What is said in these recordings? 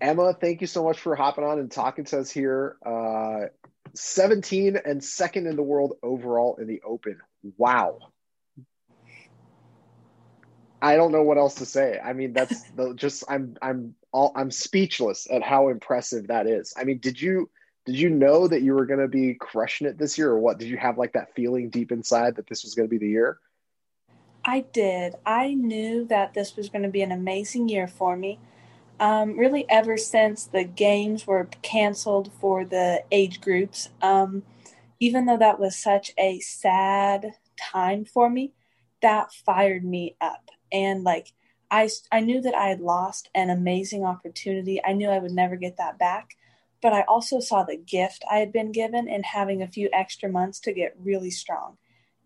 Emma, thank you so much for hopping on and talking to us here. Uh, 17 and second in the world overall in the Open. Wow. I don't know what else to say. I mean, that's the, just I'm I'm all I'm speechless at how impressive that is. I mean, did you did you know that you were going to be crushing it this year, or what? Did you have like that feeling deep inside that this was going to be the year? I did. I knew that this was going to be an amazing year for me. Um, really, ever since the games were canceled for the age groups, um, even though that was such a sad time for me, that fired me up. And like, I, I knew that I had lost an amazing opportunity. I knew I would never get that back. But I also saw the gift I had been given in having a few extra months to get really strong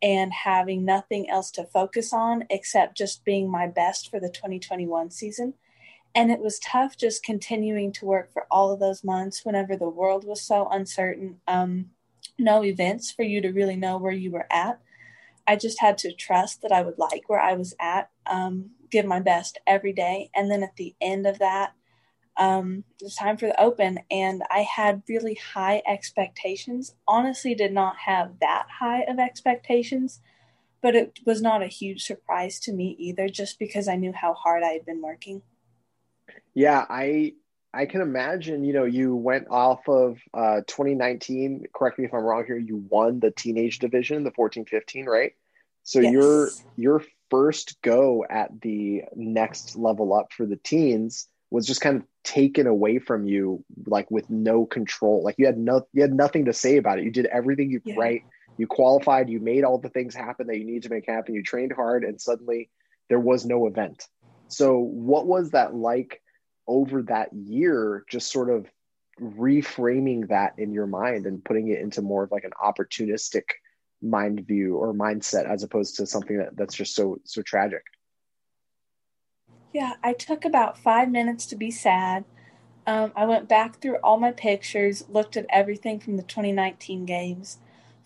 and having nothing else to focus on except just being my best for the 2021 season. And it was tough just continuing to work for all of those months whenever the world was so uncertain. Um, no events for you to really know where you were at. I just had to trust that I would like where I was at, um, give my best every day. And then at the end of that, um, it was time for the open, and I had really high expectations. Honestly, did not have that high of expectations, but it was not a huge surprise to me either, just because I knew how hard I had been working. Yeah, I I can imagine. You know, you went off of uh, 2019. Correct me if I'm wrong here. You won the teenage division, the 14-15, right? So yes. your your first go at the next level up for the teens was just kind of taken away from you, like with no control. Like you had no you had nothing to say about it. You did everything you yeah. right. You qualified. You made all the things happen that you need to make happen. You trained hard, and suddenly there was no event. So what was that like? Over that year, just sort of reframing that in your mind and putting it into more of like an opportunistic mind view or mindset as opposed to something that, that's just so so tragic. Yeah i took about five minutes to be sad. Um, i went back through all my pictures looked at everything from the 2019 games.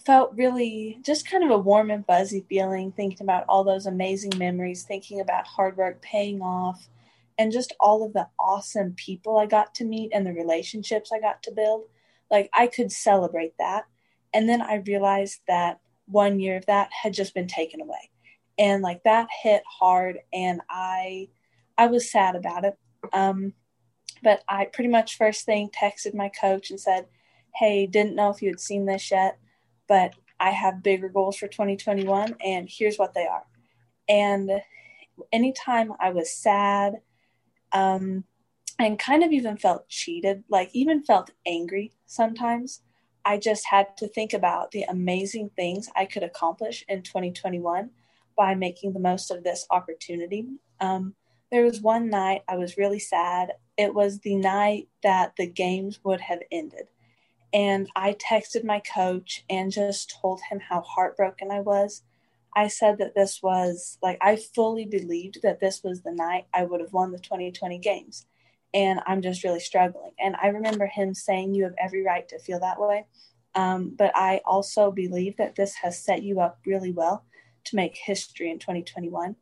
Felt really just kind of a warm and fuzzy feeling thinking about all those amazing memories thinking about hard work paying off and just all of the awesome people I got to meet and the relationships I got to build. Like I could celebrate that. And then I realized that one year of that had just been taken away. And like that hit hard and I I was sad about it. Um but I pretty much first thing texted my coach and said, Hey, didn't know if you had seen this yet, but I have bigger goals for 2021 and here's what they are. And anytime I was sad um, and kind of even felt cheated, like even felt angry sometimes. I just had to think about the amazing things I could accomplish in 2021 by making the most of this opportunity. Um, there was one night I was really sad. It was the night that the games would have ended. And I texted my coach and just told him how heartbroken I was I said that this was like I fully believed that this was the night I would have won the 2020 games. And I'm just really struggling. And I remember him saying, You have every right to feel that way. Um, but I also believe that this has set you up really well to make history in 2021.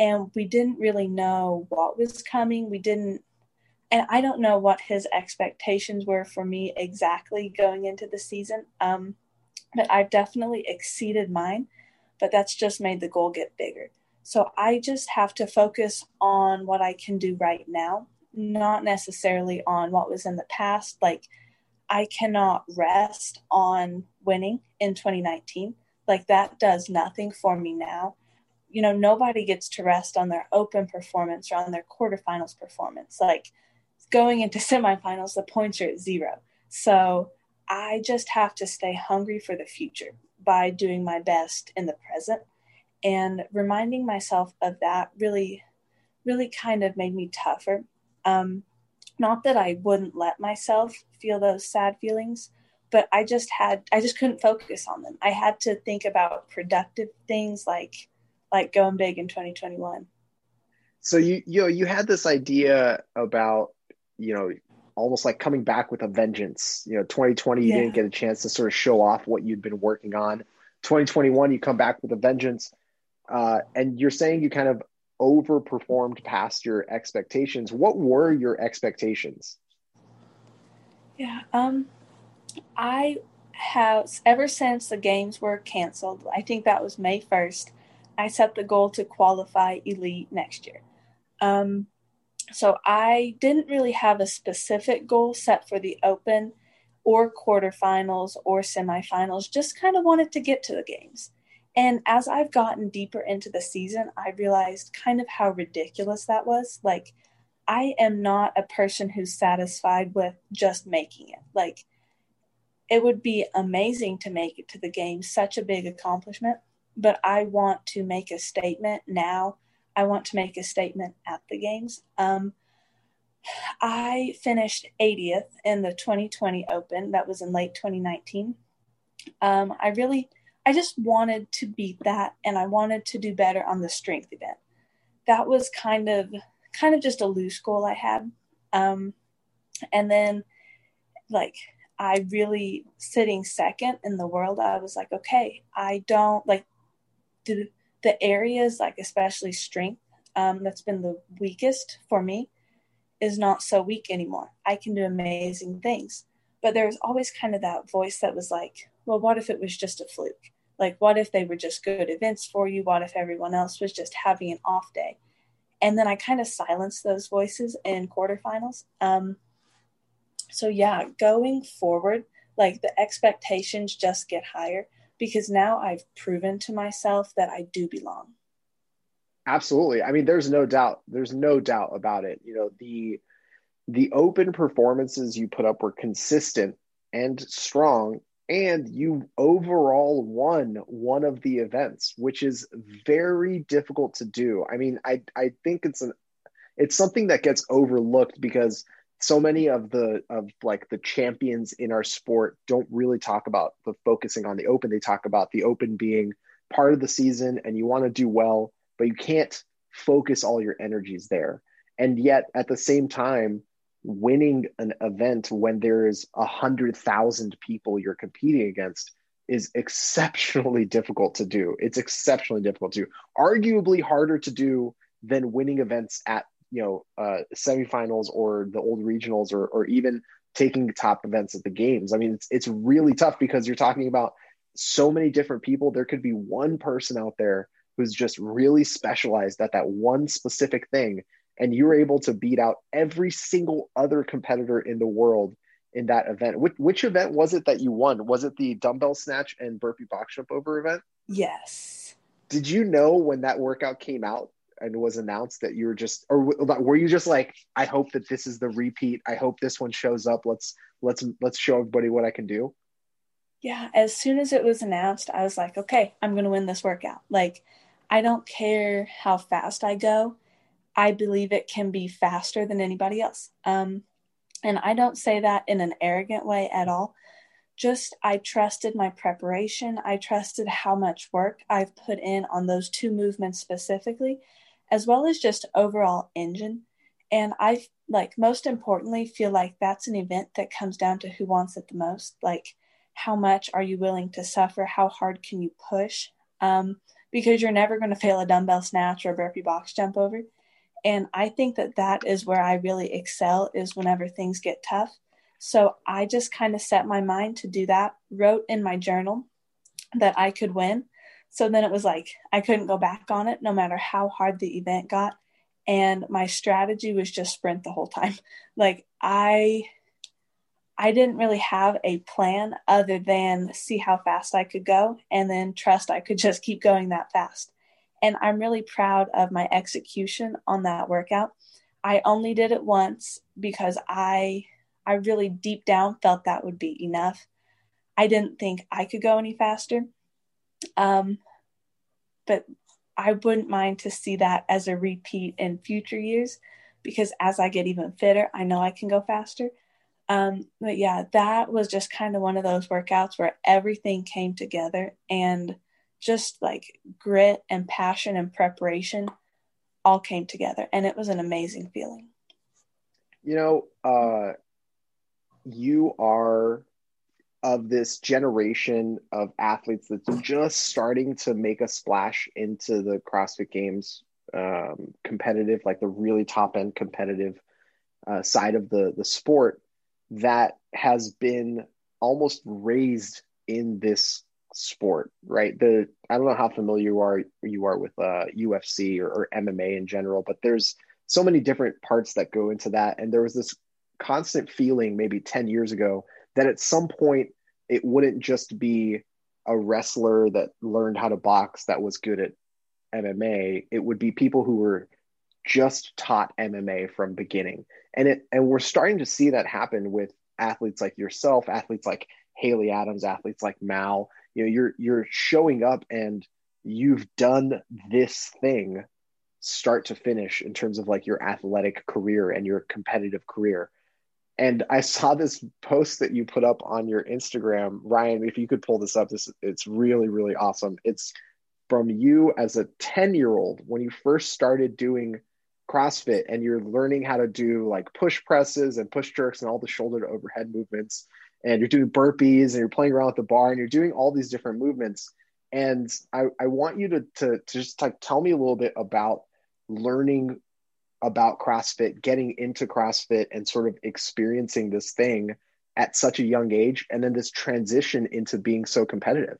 And we didn't really know what was coming. We didn't, and I don't know what his expectations were for me exactly going into the season. Um, but I've definitely exceeded mine but that's just made the goal get bigger. So I just have to focus on what I can do right now, not necessarily on what was in the past. Like, I cannot rest on winning in 2019. Like, that does nothing for me now. You know, nobody gets to rest on their open performance or on their quarterfinals performance. Like, going into semifinals, the points are at zero. So I just have to stay hungry for the future by doing my best in the present. And reminding myself of that really, really kind of made me tougher. Um, not that I wouldn't let myself feel those sad feelings, but I just had, I just couldn't focus on them. I had to think about productive things like, like going big in 2021. So you, you know, you had this idea about, you know, almost like coming back with a vengeance. You know, 2020, you didn't get a chance to sort of show off what you'd been working on. 2021, you come back with a vengeance. Uh, and you're saying you kind of overperformed past your expectations. What were your expectations? Yeah, um, I have ever since the games were canceled. I think that was May first. I set the goal to qualify elite next year. Um, so I didn't really have a specific goal set for the Open or quarterfinals or semifinals. Just kind of wanted to get to the games. And as I've gotten deeper into the season, I realized kind of how ridiculous that was. Like, I am not a person who's satisfied with just making it. Like, it would be amazing to make it to the game, such a big accomplishment. But I want to make a statement now. I want to make a statement at the games. Um, I finished 80th in the 2020 Open. That was in late 2019. Um, I really I just wanted to beat that and I wanted to do better on the strength event. That was kind of kind of just a loose goal I had. Um, and then like I really sitting second in the world, I was like, okay, I don't like the the areas like especially strength um, that's been the weakest for me is not so weak anymore. I can do amazing things. But there was always kind of that voice that was like, well, what if it was just a fluke? Like, what if they were just good events for you? What if everyone else was just having an off day? And then I kind of silenced those voices in quarterfinals. Um, so, yeah, going forward, like the expectations just get higher because now I've proven to myself that I do belong. Absolutely. I mean, there's no doubt. There's no doubt about it. You know, the the open performances you put up were consistent and strong and you overall won one of the events which is very difficult to do i mean i i think it's an it's something that gets overlooked because so many of the of like the champions in our sport don't really talk about the focusing on the open they talk about the open being part of the season and you want to do well but you can't focus all your energies there and yet at the same time winning an event when there is a hundred thousand people you're competing against is exceptionally difficult to do. It's exceptionally difficult to do. Arguably harder to do than winning events at you know uh, semifinals or the old regionals or or even taking top events at the games. I mean, it's it's really tough because you're talking about so many different people. There could be one person out there who's just really specialized at that one specific thing and you're able to beat out every single other competitor in the world in that event. Which, which event was it that you won? Was it the dumbbell snatch and burpee box jump over event? Yes. Did you know when that workout came out and was announced that you were just, or were you just like, I hope that this is the repeat. I hope this one shows up. Let's let's let's show everybody what I can do. Yeah. As soon as it was announced, I was like, okay, I'm gonna win this workout. Like, I don't care how fast I go I believe it can be faster than anybody else. Um, and I don't say that in an arrogant way at all. Just I trusted my preparation. I trusted how much work I've put in on those two movements specifically, as well as just overall engine. And I like most importantly feel like that's an event that comes down to who wants it the most. Like how much are you willing to suffer? How hard can you push? Um, because you're never going to fail a dumbbell snatch or a burpee box jump over and i think that that is where i really excel is whenever things get tough so i just kind of set my mind to do that wrote in my journal that i could win so then it was like i couldn't go back on it no matter how hard the event got and my strategy was just sprint the whole time like i i didn't really have a plan other than see how fast i could go and then trust i could just keep going that fast and I'm really proud of my execution on that workout. I only did it once because I I really deep down felt that would be enough. I didn't think I could go any faster. Um, but I wouldn't mind to see that as a repeat in future years because as I get even fitter, I know I can go faster. Um, but yeah, that was just kind of one of those workouts where everything came together and just like grit and passion and preparation all came together and it was an amazing feeling you know uh you are of this generation of athletes that's just starting to make a splash into the CrossFit Games um, competitive, like the really top end competitive uh, side of the the sport that has been almost raised in this sport, right? The I don't know how familiar you are you are with uh, UFC or, or MMA in general, but there's so many different parts that go into that, and there was this constant feeling maybe 10 years ago that at some point it wouldn't just be a wrestler that learned how to box that was good at MMA. It would be people who were just taught MMA from beginning. And it and we're starting to see that happen with athletes like yourself, athletes like Haley Adams, athletes like Mal. You know, you're you're showing up and you've done this thing start to finish in terms of like your athletic career and your competitive career. And I saw this post that you put up on your Instagram, Ryan. If you could pull this up, this it's really really awesome. It's from you as a 10 year old when you first started doing CrossFit and you're learning how to do like push presses and push jerks and all the shoulder to overhead movements, and you're doing burpees and you're playing around with the bar and you're doing all these different movements. And I, I want you to, to, to just like tell me a little bit about learning about CrossFit, getting into CrossFit and sort of experiencing this thing at such a young age, and then this transition into being so competitive.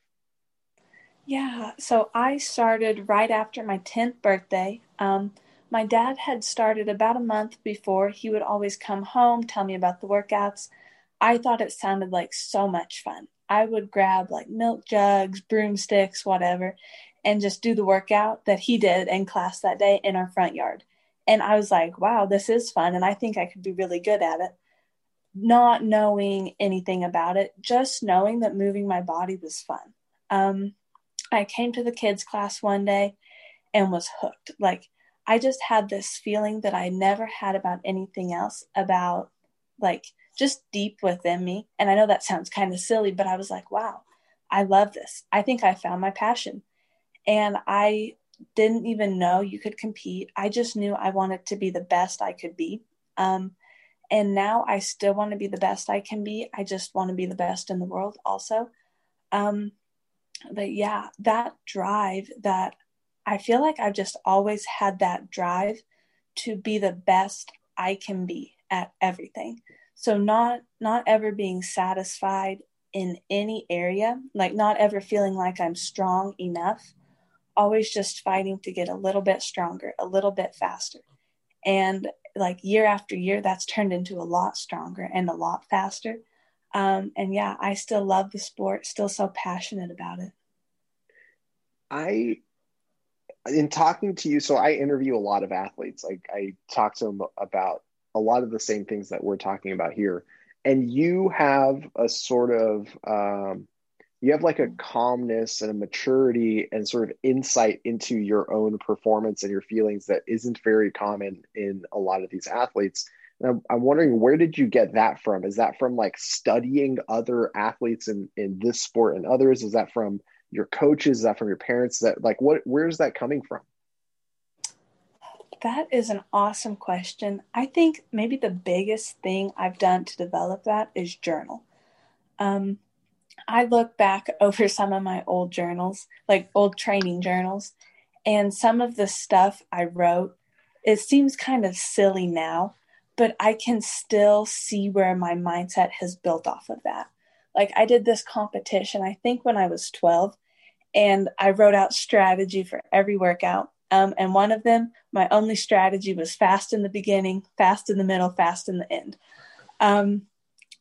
Yeah, so I started right after my 10th birthday. Um, my dad had started about a month before. He would always come home, tell me about the workouts. I thought it sounded like so much fun. I would grab like milk jugs, broomsticks, whatever, and just do the workout that he did in class that day in our front yard. And I was like, wow, this is fun. And I think I could be really good at it. Not knowing anything about it, just knowing that moving my body was fun. Um, I came to the kids' class one day and was hooked. Like, I just had this feeling that I never had about anything else, about like just deep within me. And I know that sounds kind of silly, but I was like, wow, I love this. I think I found my passion. And I didn't even know you could compete. I just knew I wanted to be the best I could be. Um, and now I still want to be the best I can be. I just want to be the best in the world also. Um, but yeah, that drive that I feel like I've just always had that drive to be the best I can be at everything. So not not ever being satisfied in any area, like not ever feeling like I'm strong enough always just fighting to get a little bit stronger, a little bit faster. And like year after year, that's turned into a lot stronger and a lot faster. Um, and yeah, I still love the sport, still so passionate about it. I, in talking to you, so I interview a lot of athletes. Like I talk to them about a lot of the same things that we're talking about here. And you have a sort of, um, you have like a calmness and a maturity and sort of insight into your own performance and your feelings that isn't very common in a lot of these athletes. And I'm, I'm wondering where did you get that from? Is that from like studying other athletes in, in this sport and others? Is that from your coaches? Is that from your parents? Is that like what where's that coming from? That is an awesome question. I think maybe the biggest thing I've done to develop that is journal. Um, I look back over some of my old journals, like old training journals, and some of the stuff I wrote, it seems kind of silly now, but I can still see where my mindset has built off of that. Like I did this competition, I think when I was 12, and I wrote out strategy for every workout. Um, and one of them, my only strategy was fast in the beginning, fast in the middle, fast in the end. Um,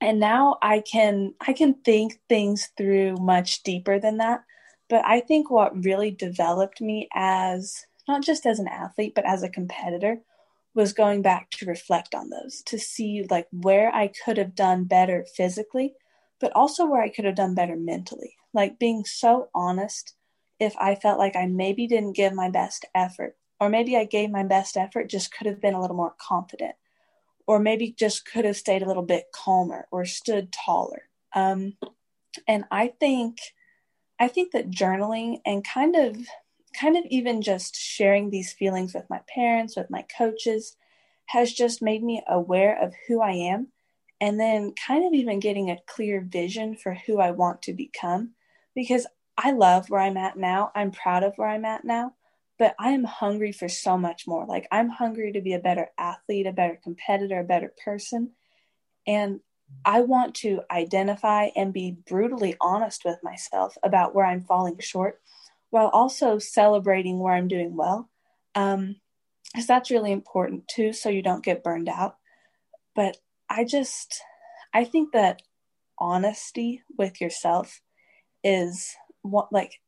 and now i can i can think things through much deeper than that. But i think what really developed me as not just as an athlete but as a competitor was going back to reflect on those to see like where i could have done better physically but also where i could have done better mentally. Like being so honest if i felt like i maybe didn't give my best effort or maybe i gave my best effort just could have been a little more confident or maybe just could have stayed a little bit calmer or stood taller. Um, and I think, I think that journaling and kind of, kind of even just sharing these feelings with my parents, with my coaches, has just made me aware of who I am, and then kind of even getting a clear vision for who I want to become. Because I love where I'm at now. I'm proud of where I'm at now, but I am hungry for so much more. Like I'm hungry to be a better athlete, a better competitor, a better person. And I want to identify and be brutally honest with myself about where I'm falling short while also celebrating where I'm doing well. Um, because that's really important too, so you don't get burned out. But I just, I think that honesty with yourself is what, like,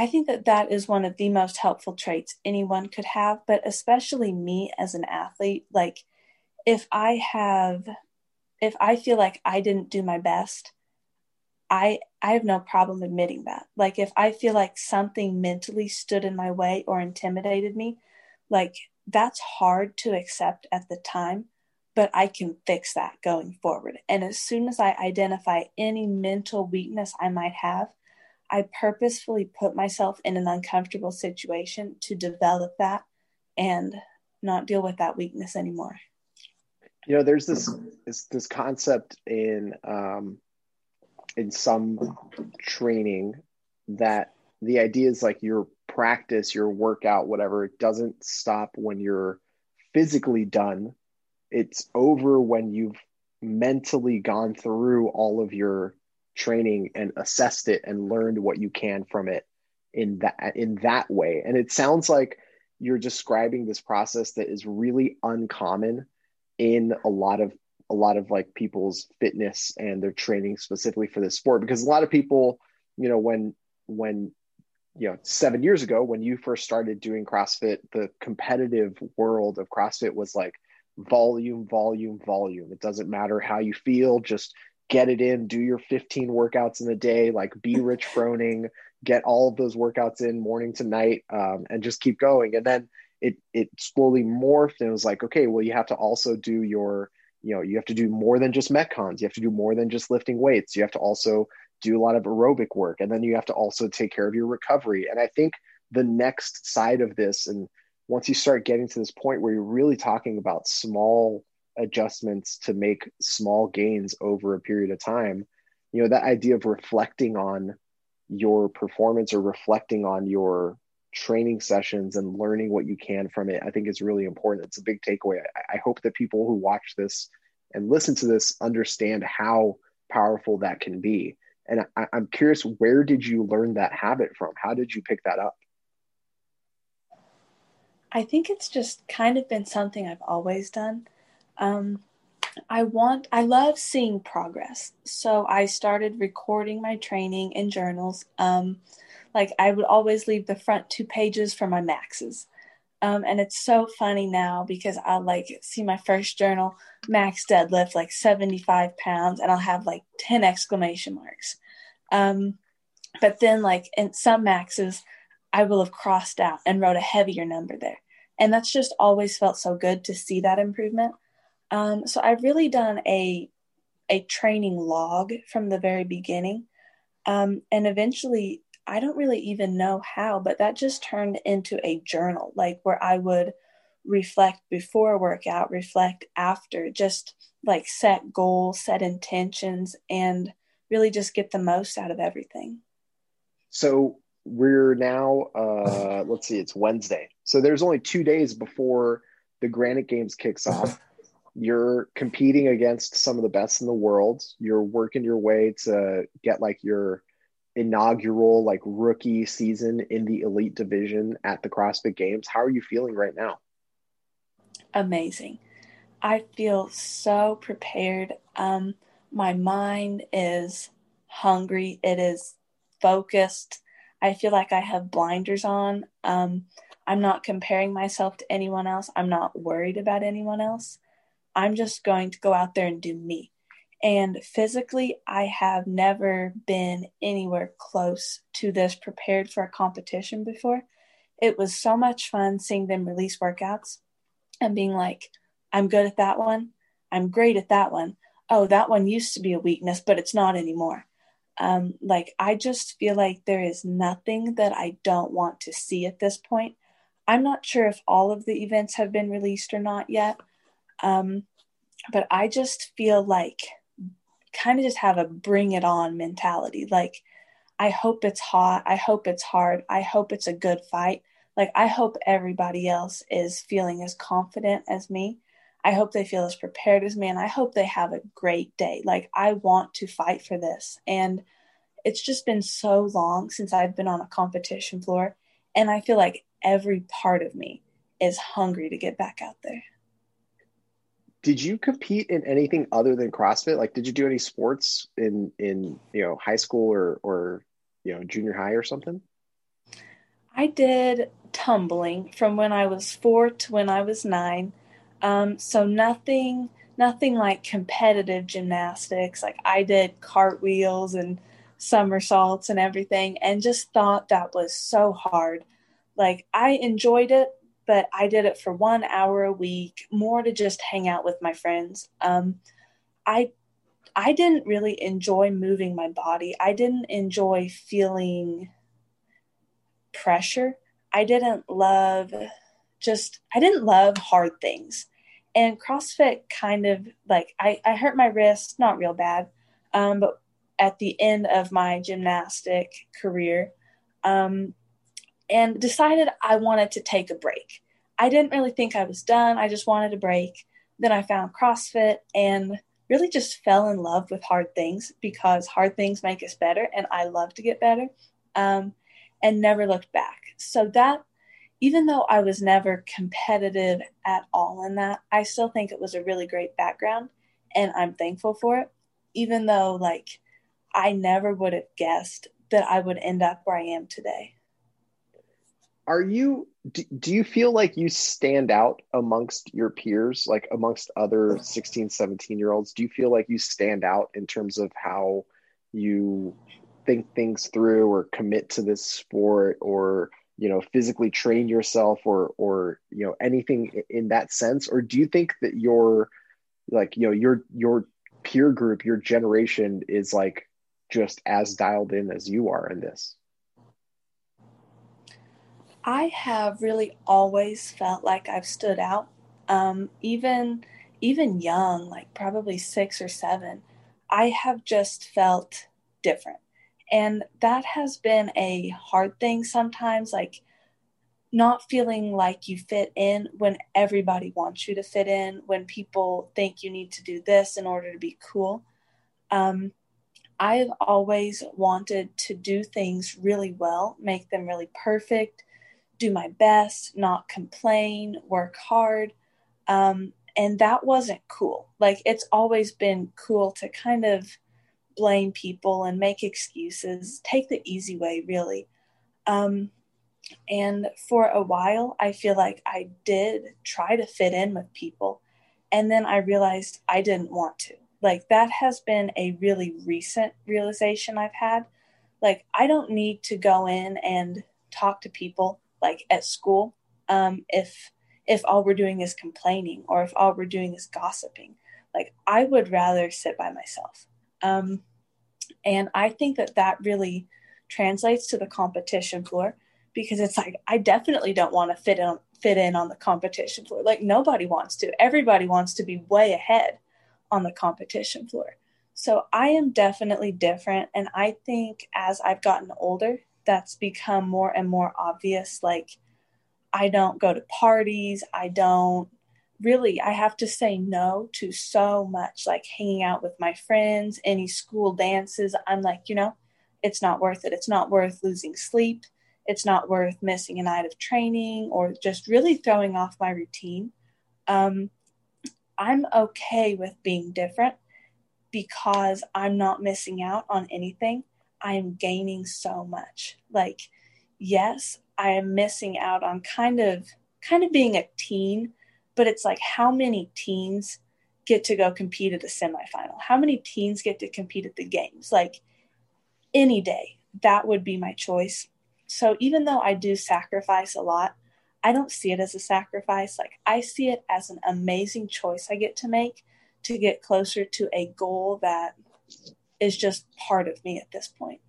I think that that is one of the most helpful traits anyone could have, but especially me as an athlete. Like, if I have if I feel like I didn't do my best, I I have no problem admitting that. Like if I feel like something mentally stood in my way or intimidated me, like that's hard to accept at the time, but I can fix that going forward. And as soon as I identify any mental weakness I might have, I purposefully put myself in an uncomfortable situation to develop that and not deal with that weakness anymore. You know there's this this, this concept in um, in some training that the idea is like your practice your workout whatever it doesn't stop when you're physically done. It's over when you've mentally gone through all of your training and assessed it and learned what you can from it in that in that way. And it sounds like you're describing this process that is really uncommon in a lot of a lot of like people's fitness and their training specifically for this sport. Because a lot of people you know when when you know 7 years ago when you first started doing CrossFit the competitive world of CrossFit was like volume volume volume. It doesn't matter how you feel just get it in do your 15 workouts in a day like be rich froning get all of those workouts in morning to night um, and just keep going. And then it it slowly morphed and it was like okay well you have to also do your you know you have to do more than just metcons. You have to do more than just lifting weights. You have to also do a lot of aerobic work. And then you have to also take care of your recovery. And i think the next side of this and once you start getting to this point where you're really talking about small adjustments to make small gains over a period of time you know that idea of reflecting on your performance or reflecting on your training sessions and learning what you can from it, I think is really important. It's a big takeaway. I, I hope that people who watch this and listen to this understand how powerful that can be. And I, I'm curious, where did you learn that habit from? How did you pick that up? I think it's just kind of been something I've always done. Um, I want, I love seeing progress. So I started recording my training in journals. Um, like I would always leave the front two pages for my maxes. Um, and it's so funny now because I'll like see my first journal max deadlift like 75 pounds and I'll have like 10 exclamation marks. Um, but then like in some maxes, I will have crossed out and wrote a heavier number there. And that's just always felt so good to see that improvement. Um, so I've really done a a training log from the very beginning. Um, and eventually I don't really even know how, but that just turned into a journal, like where I would reflect before workout, reflect after, just like set goals, set intentions, and really just get the most out of everything. So we're now, uh, let's see, it's Wednesday. So there's only two days before the Granite Games kicks off. You're competing against some of the best in the world. You're working your way to get like your inaugural like rookie season in the elite division at the CrossFit Games. How are you feeling right now? Amazing. I feel so prepared. Um, my mind is hungry. It is focused. I feel like I have blinders on. Um, I'm not comparing myself to anyone else. I'm not worried about anyone else. I'm just going to go out there and do me. And physically, I have never been anywhere close to this prepared for a competition before. It was so much fun seeing them release workouts and being like, I'm good at that one. I'm great at that one. Oh, that one used to be a weakness, but it's not anymore. Um, like, I just feel like there is nothing that I don't want to see at this point. I'm not sure if all of the events have been released or not yet. Um, but I just feel like kind of just have a bring it on mentality. Like, I hope it's hot. I hope it's hard. I hope it's a good fight. Like, I hope everybody else is feeling as confident as me. I hope they feel as prepared as me. And I hope they have a great day. Like, I want to fight for this. And it's just been so long since I've been on a competition floor. And I feel like every part of me is hungry to get back out there. Did you compete in anything other than CrossFit? Like, did you do any sports in in you know high school or or you know junior high or something? I did tumbling from when I was four to when I was nine. Um, so nothing, nothing like competitive gymnastics. Like I did cartwheels and somersaults and everything, and just thought that was so hard. Like I enjoyed it, but I did it for one hour a week, more to just hang out with my friends. Um, I I didn't really enjoy moving my body. I didn't enjoy feeling pressure. I didn't love just I didn't love hard things. And CrossFit kind of like I, I hurt my wrist, not real bad, um, but at the end of my gymnastic career, um, and decided I wanted to take a break. I didn't really think I was done. I just wanted a break. Then I found CrossFit and really just fell in love with hard things because hard things make us better, and I love to get better. Um, and never looked back. So that, even though I was never competitive at all in that, I still think it was a really great background and I'm thankful for it. Even though, like, I never would have guessed that I would end up where I am today. Are you, do, do you feel like you stand out amongst your peers, like amongst other 16, 17 year olds? Do you feel like you stand out in terms of how you think things through or commit to this sport or you know physically train yourself or or you know anything in that sense or do you think that your like you know your your peer group your generation is like just as dialed in as you are in this i have really always felt like i've stood out um, even even young like probably six or seven i have just felt different and that has been a hard thing sometimes, like not feeling like you fit in when everybody wants you to fit in, when people think you need to do this in order to be cool. Um, I've always wanted to do things really well, make them really perfect, do my best, not complain, work hard. Um, and that wasn't cool. Like, it's always been cool to kind of blame people and make excuses. Take the easy way, really. Um, and for a while, I feel like I did try to fit in with people. And then I realized I didn't want to. Like, that has been a really recent realization I've had. Like, I don't need to go in and talk to people like at school um, if if all we're doing is complaining or if all we're doing is gossiping like i would rather sit by myself um, and I think that that really translates to the competition floor because it's like I definitely don't want to fit in fit in on the competition floor. Like nobody wants to. Everybody wants to be way ahead on the competition floor. So I am definitely different and I think as I've gotten older that's become more and more obvious like I don't go to parties, I don't really I have to say no to so much like hanging out with my friends, any school dances. I'm like, you know, it's not worth it. It's not worth losing sleep. It's not worth missing a night of training or just really throwing off my routine. Um, I'm okay with being different because I'm not missing out on anything. I am gaining so much. Like, yes, I am missing out on kind of kind of being a teen but it's like how many teens get to go compete at the semifinal? How many teens get to compete at the games? Like any day, that would be my choice. So even though I do sacrifice a lot, I don't see it as a sacrifice. Like I see it as an amazing choice I get to make to get closer to a goal that is just part of me at this point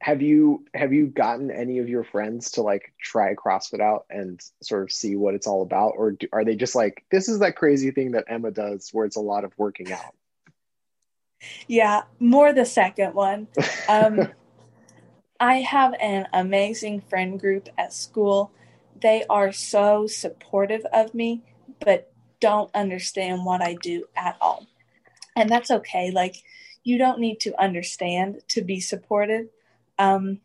have you have you gotten any of your friends to like try CrossFit out and sort of see what it's all about, or do, are they just like this is that crazy thing that Emma does where it's a lot of working out? Yeah, more the second one. Um, I have an amazing friend group at school. They are so supportive of me, but don't understand what I do at all. And that's okay. Like, you don't need to understand to be supported. Um,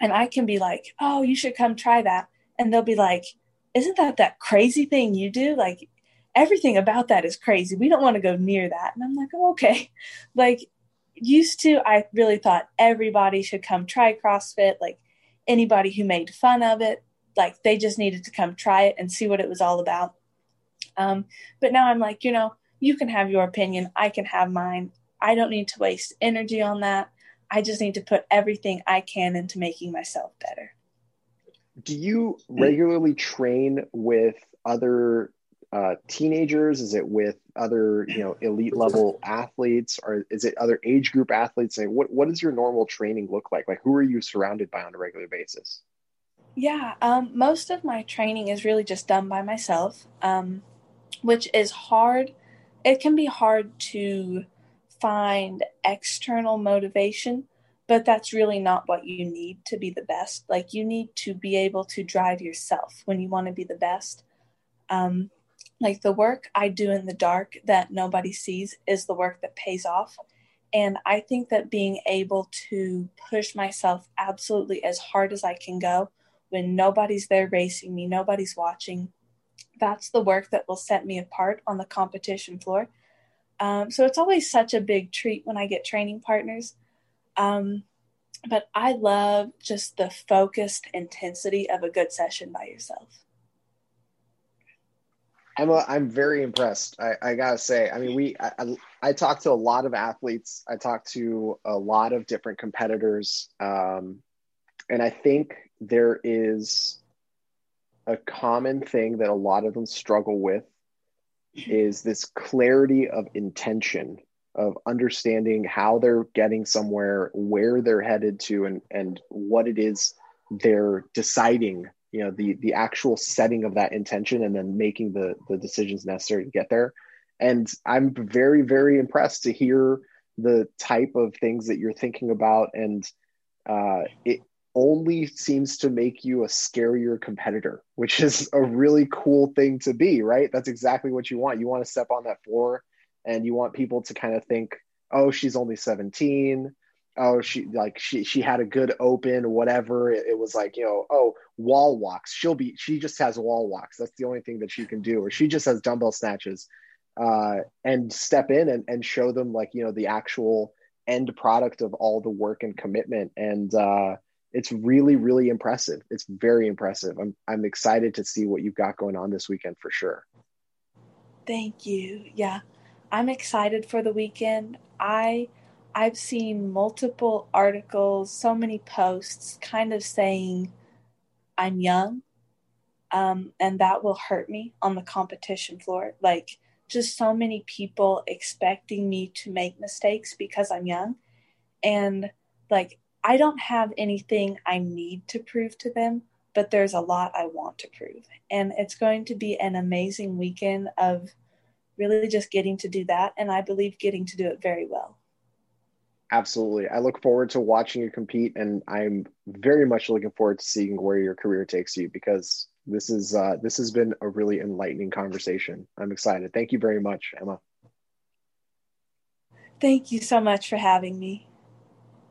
and I can be like, oh, you should come try that. And they'll be like, isn't that that crazy thing you do? Like, everything about that is crazy. We don't want to go near that. And I'm like, oh, okay. Like, used to, I really thought everybody should come try CrossFit. Like, anybody who made fun of it, like, they just needed to come try it and see what it was all about. Um, but now I'm like, you know, you can have your opinion, I can have mine. I don't need to waste energy on that. I just need to put everything I can into making myself better. Do you regularly train with other uh, teenagers? Is it with other, you know, elite level athletes, or is it other age group athletes? Like, what what does your normal training look like? Like, who are you surrounded by on a regular basis? Yeah, um, most of my training is really just done by myself, um, which is hard. It can be hard to find external motivation, but that's really not what you need to be the best. Like you need to be able to drive yourself when you want to be the best. Um, like the work I do in the dark that nobody sees is the work that pays off. And I think that being able to push myself absolutely as hard as I can go when nobody's there racing me, nobody's watching, that's the work that will set me apart on the competition floor um, so it's always such a big treat when I get training partners. Um, but I love just the focused intensity of a good session by yourself. Emma, I'm very impressed. I, I gotta say. I mean, we I, I, I talk to a lot of athletes. I talk to a lot of different competitors, um, and I think there is a common thing that a lot of them struggle with is this clarity of intention of understanding how they're getting somewhere, where they're headed to, and and what it is they're deciding. You know, the the actual setting of that intention, and then making the the decisions necessary to get there. And I'm very very impressed to hear the type of things that you're thinking about, and uh, it only seems to make you a scarier competitor, which is a really cool thing to be, right? That's exactly what you want. You want to step on that floor and you want people to kind of think, oh, she's only 17. Oh, she like she she had a good open, whatever. It, it was like, you know, oh, wall walks. She'll be she just has wall walks. That's the only thing that she can do, or she just has dumbbell snatches. Uh, and step in and, and show them like, you know, the actual end product of all the work and commitment. And uh it's really really impressive. It's very impressive. I'm i'm excited to see what you've got going on this weekend for sure. Thank you. Yeah. I'm excited for the weekend. I i've seen multiple articles so many posts kind of saying i'm young um, and that will hurt me on the competition floor. Like just so many people expecting me to make mistakes because i'm young. And like I don't have anything I need to prove to them, but there's a lot I want to prove. And it's going to be an amazing weekend of really just getting to do that. And I believe getting to do it very well. Absolutely. I look forward to watching you compete, and I'm very much looking forward to seeing where your career takes you because this is uh, this has been a really enlightening conversation. I'm excited. Thank you very much, Emma. Thank you so much for having me.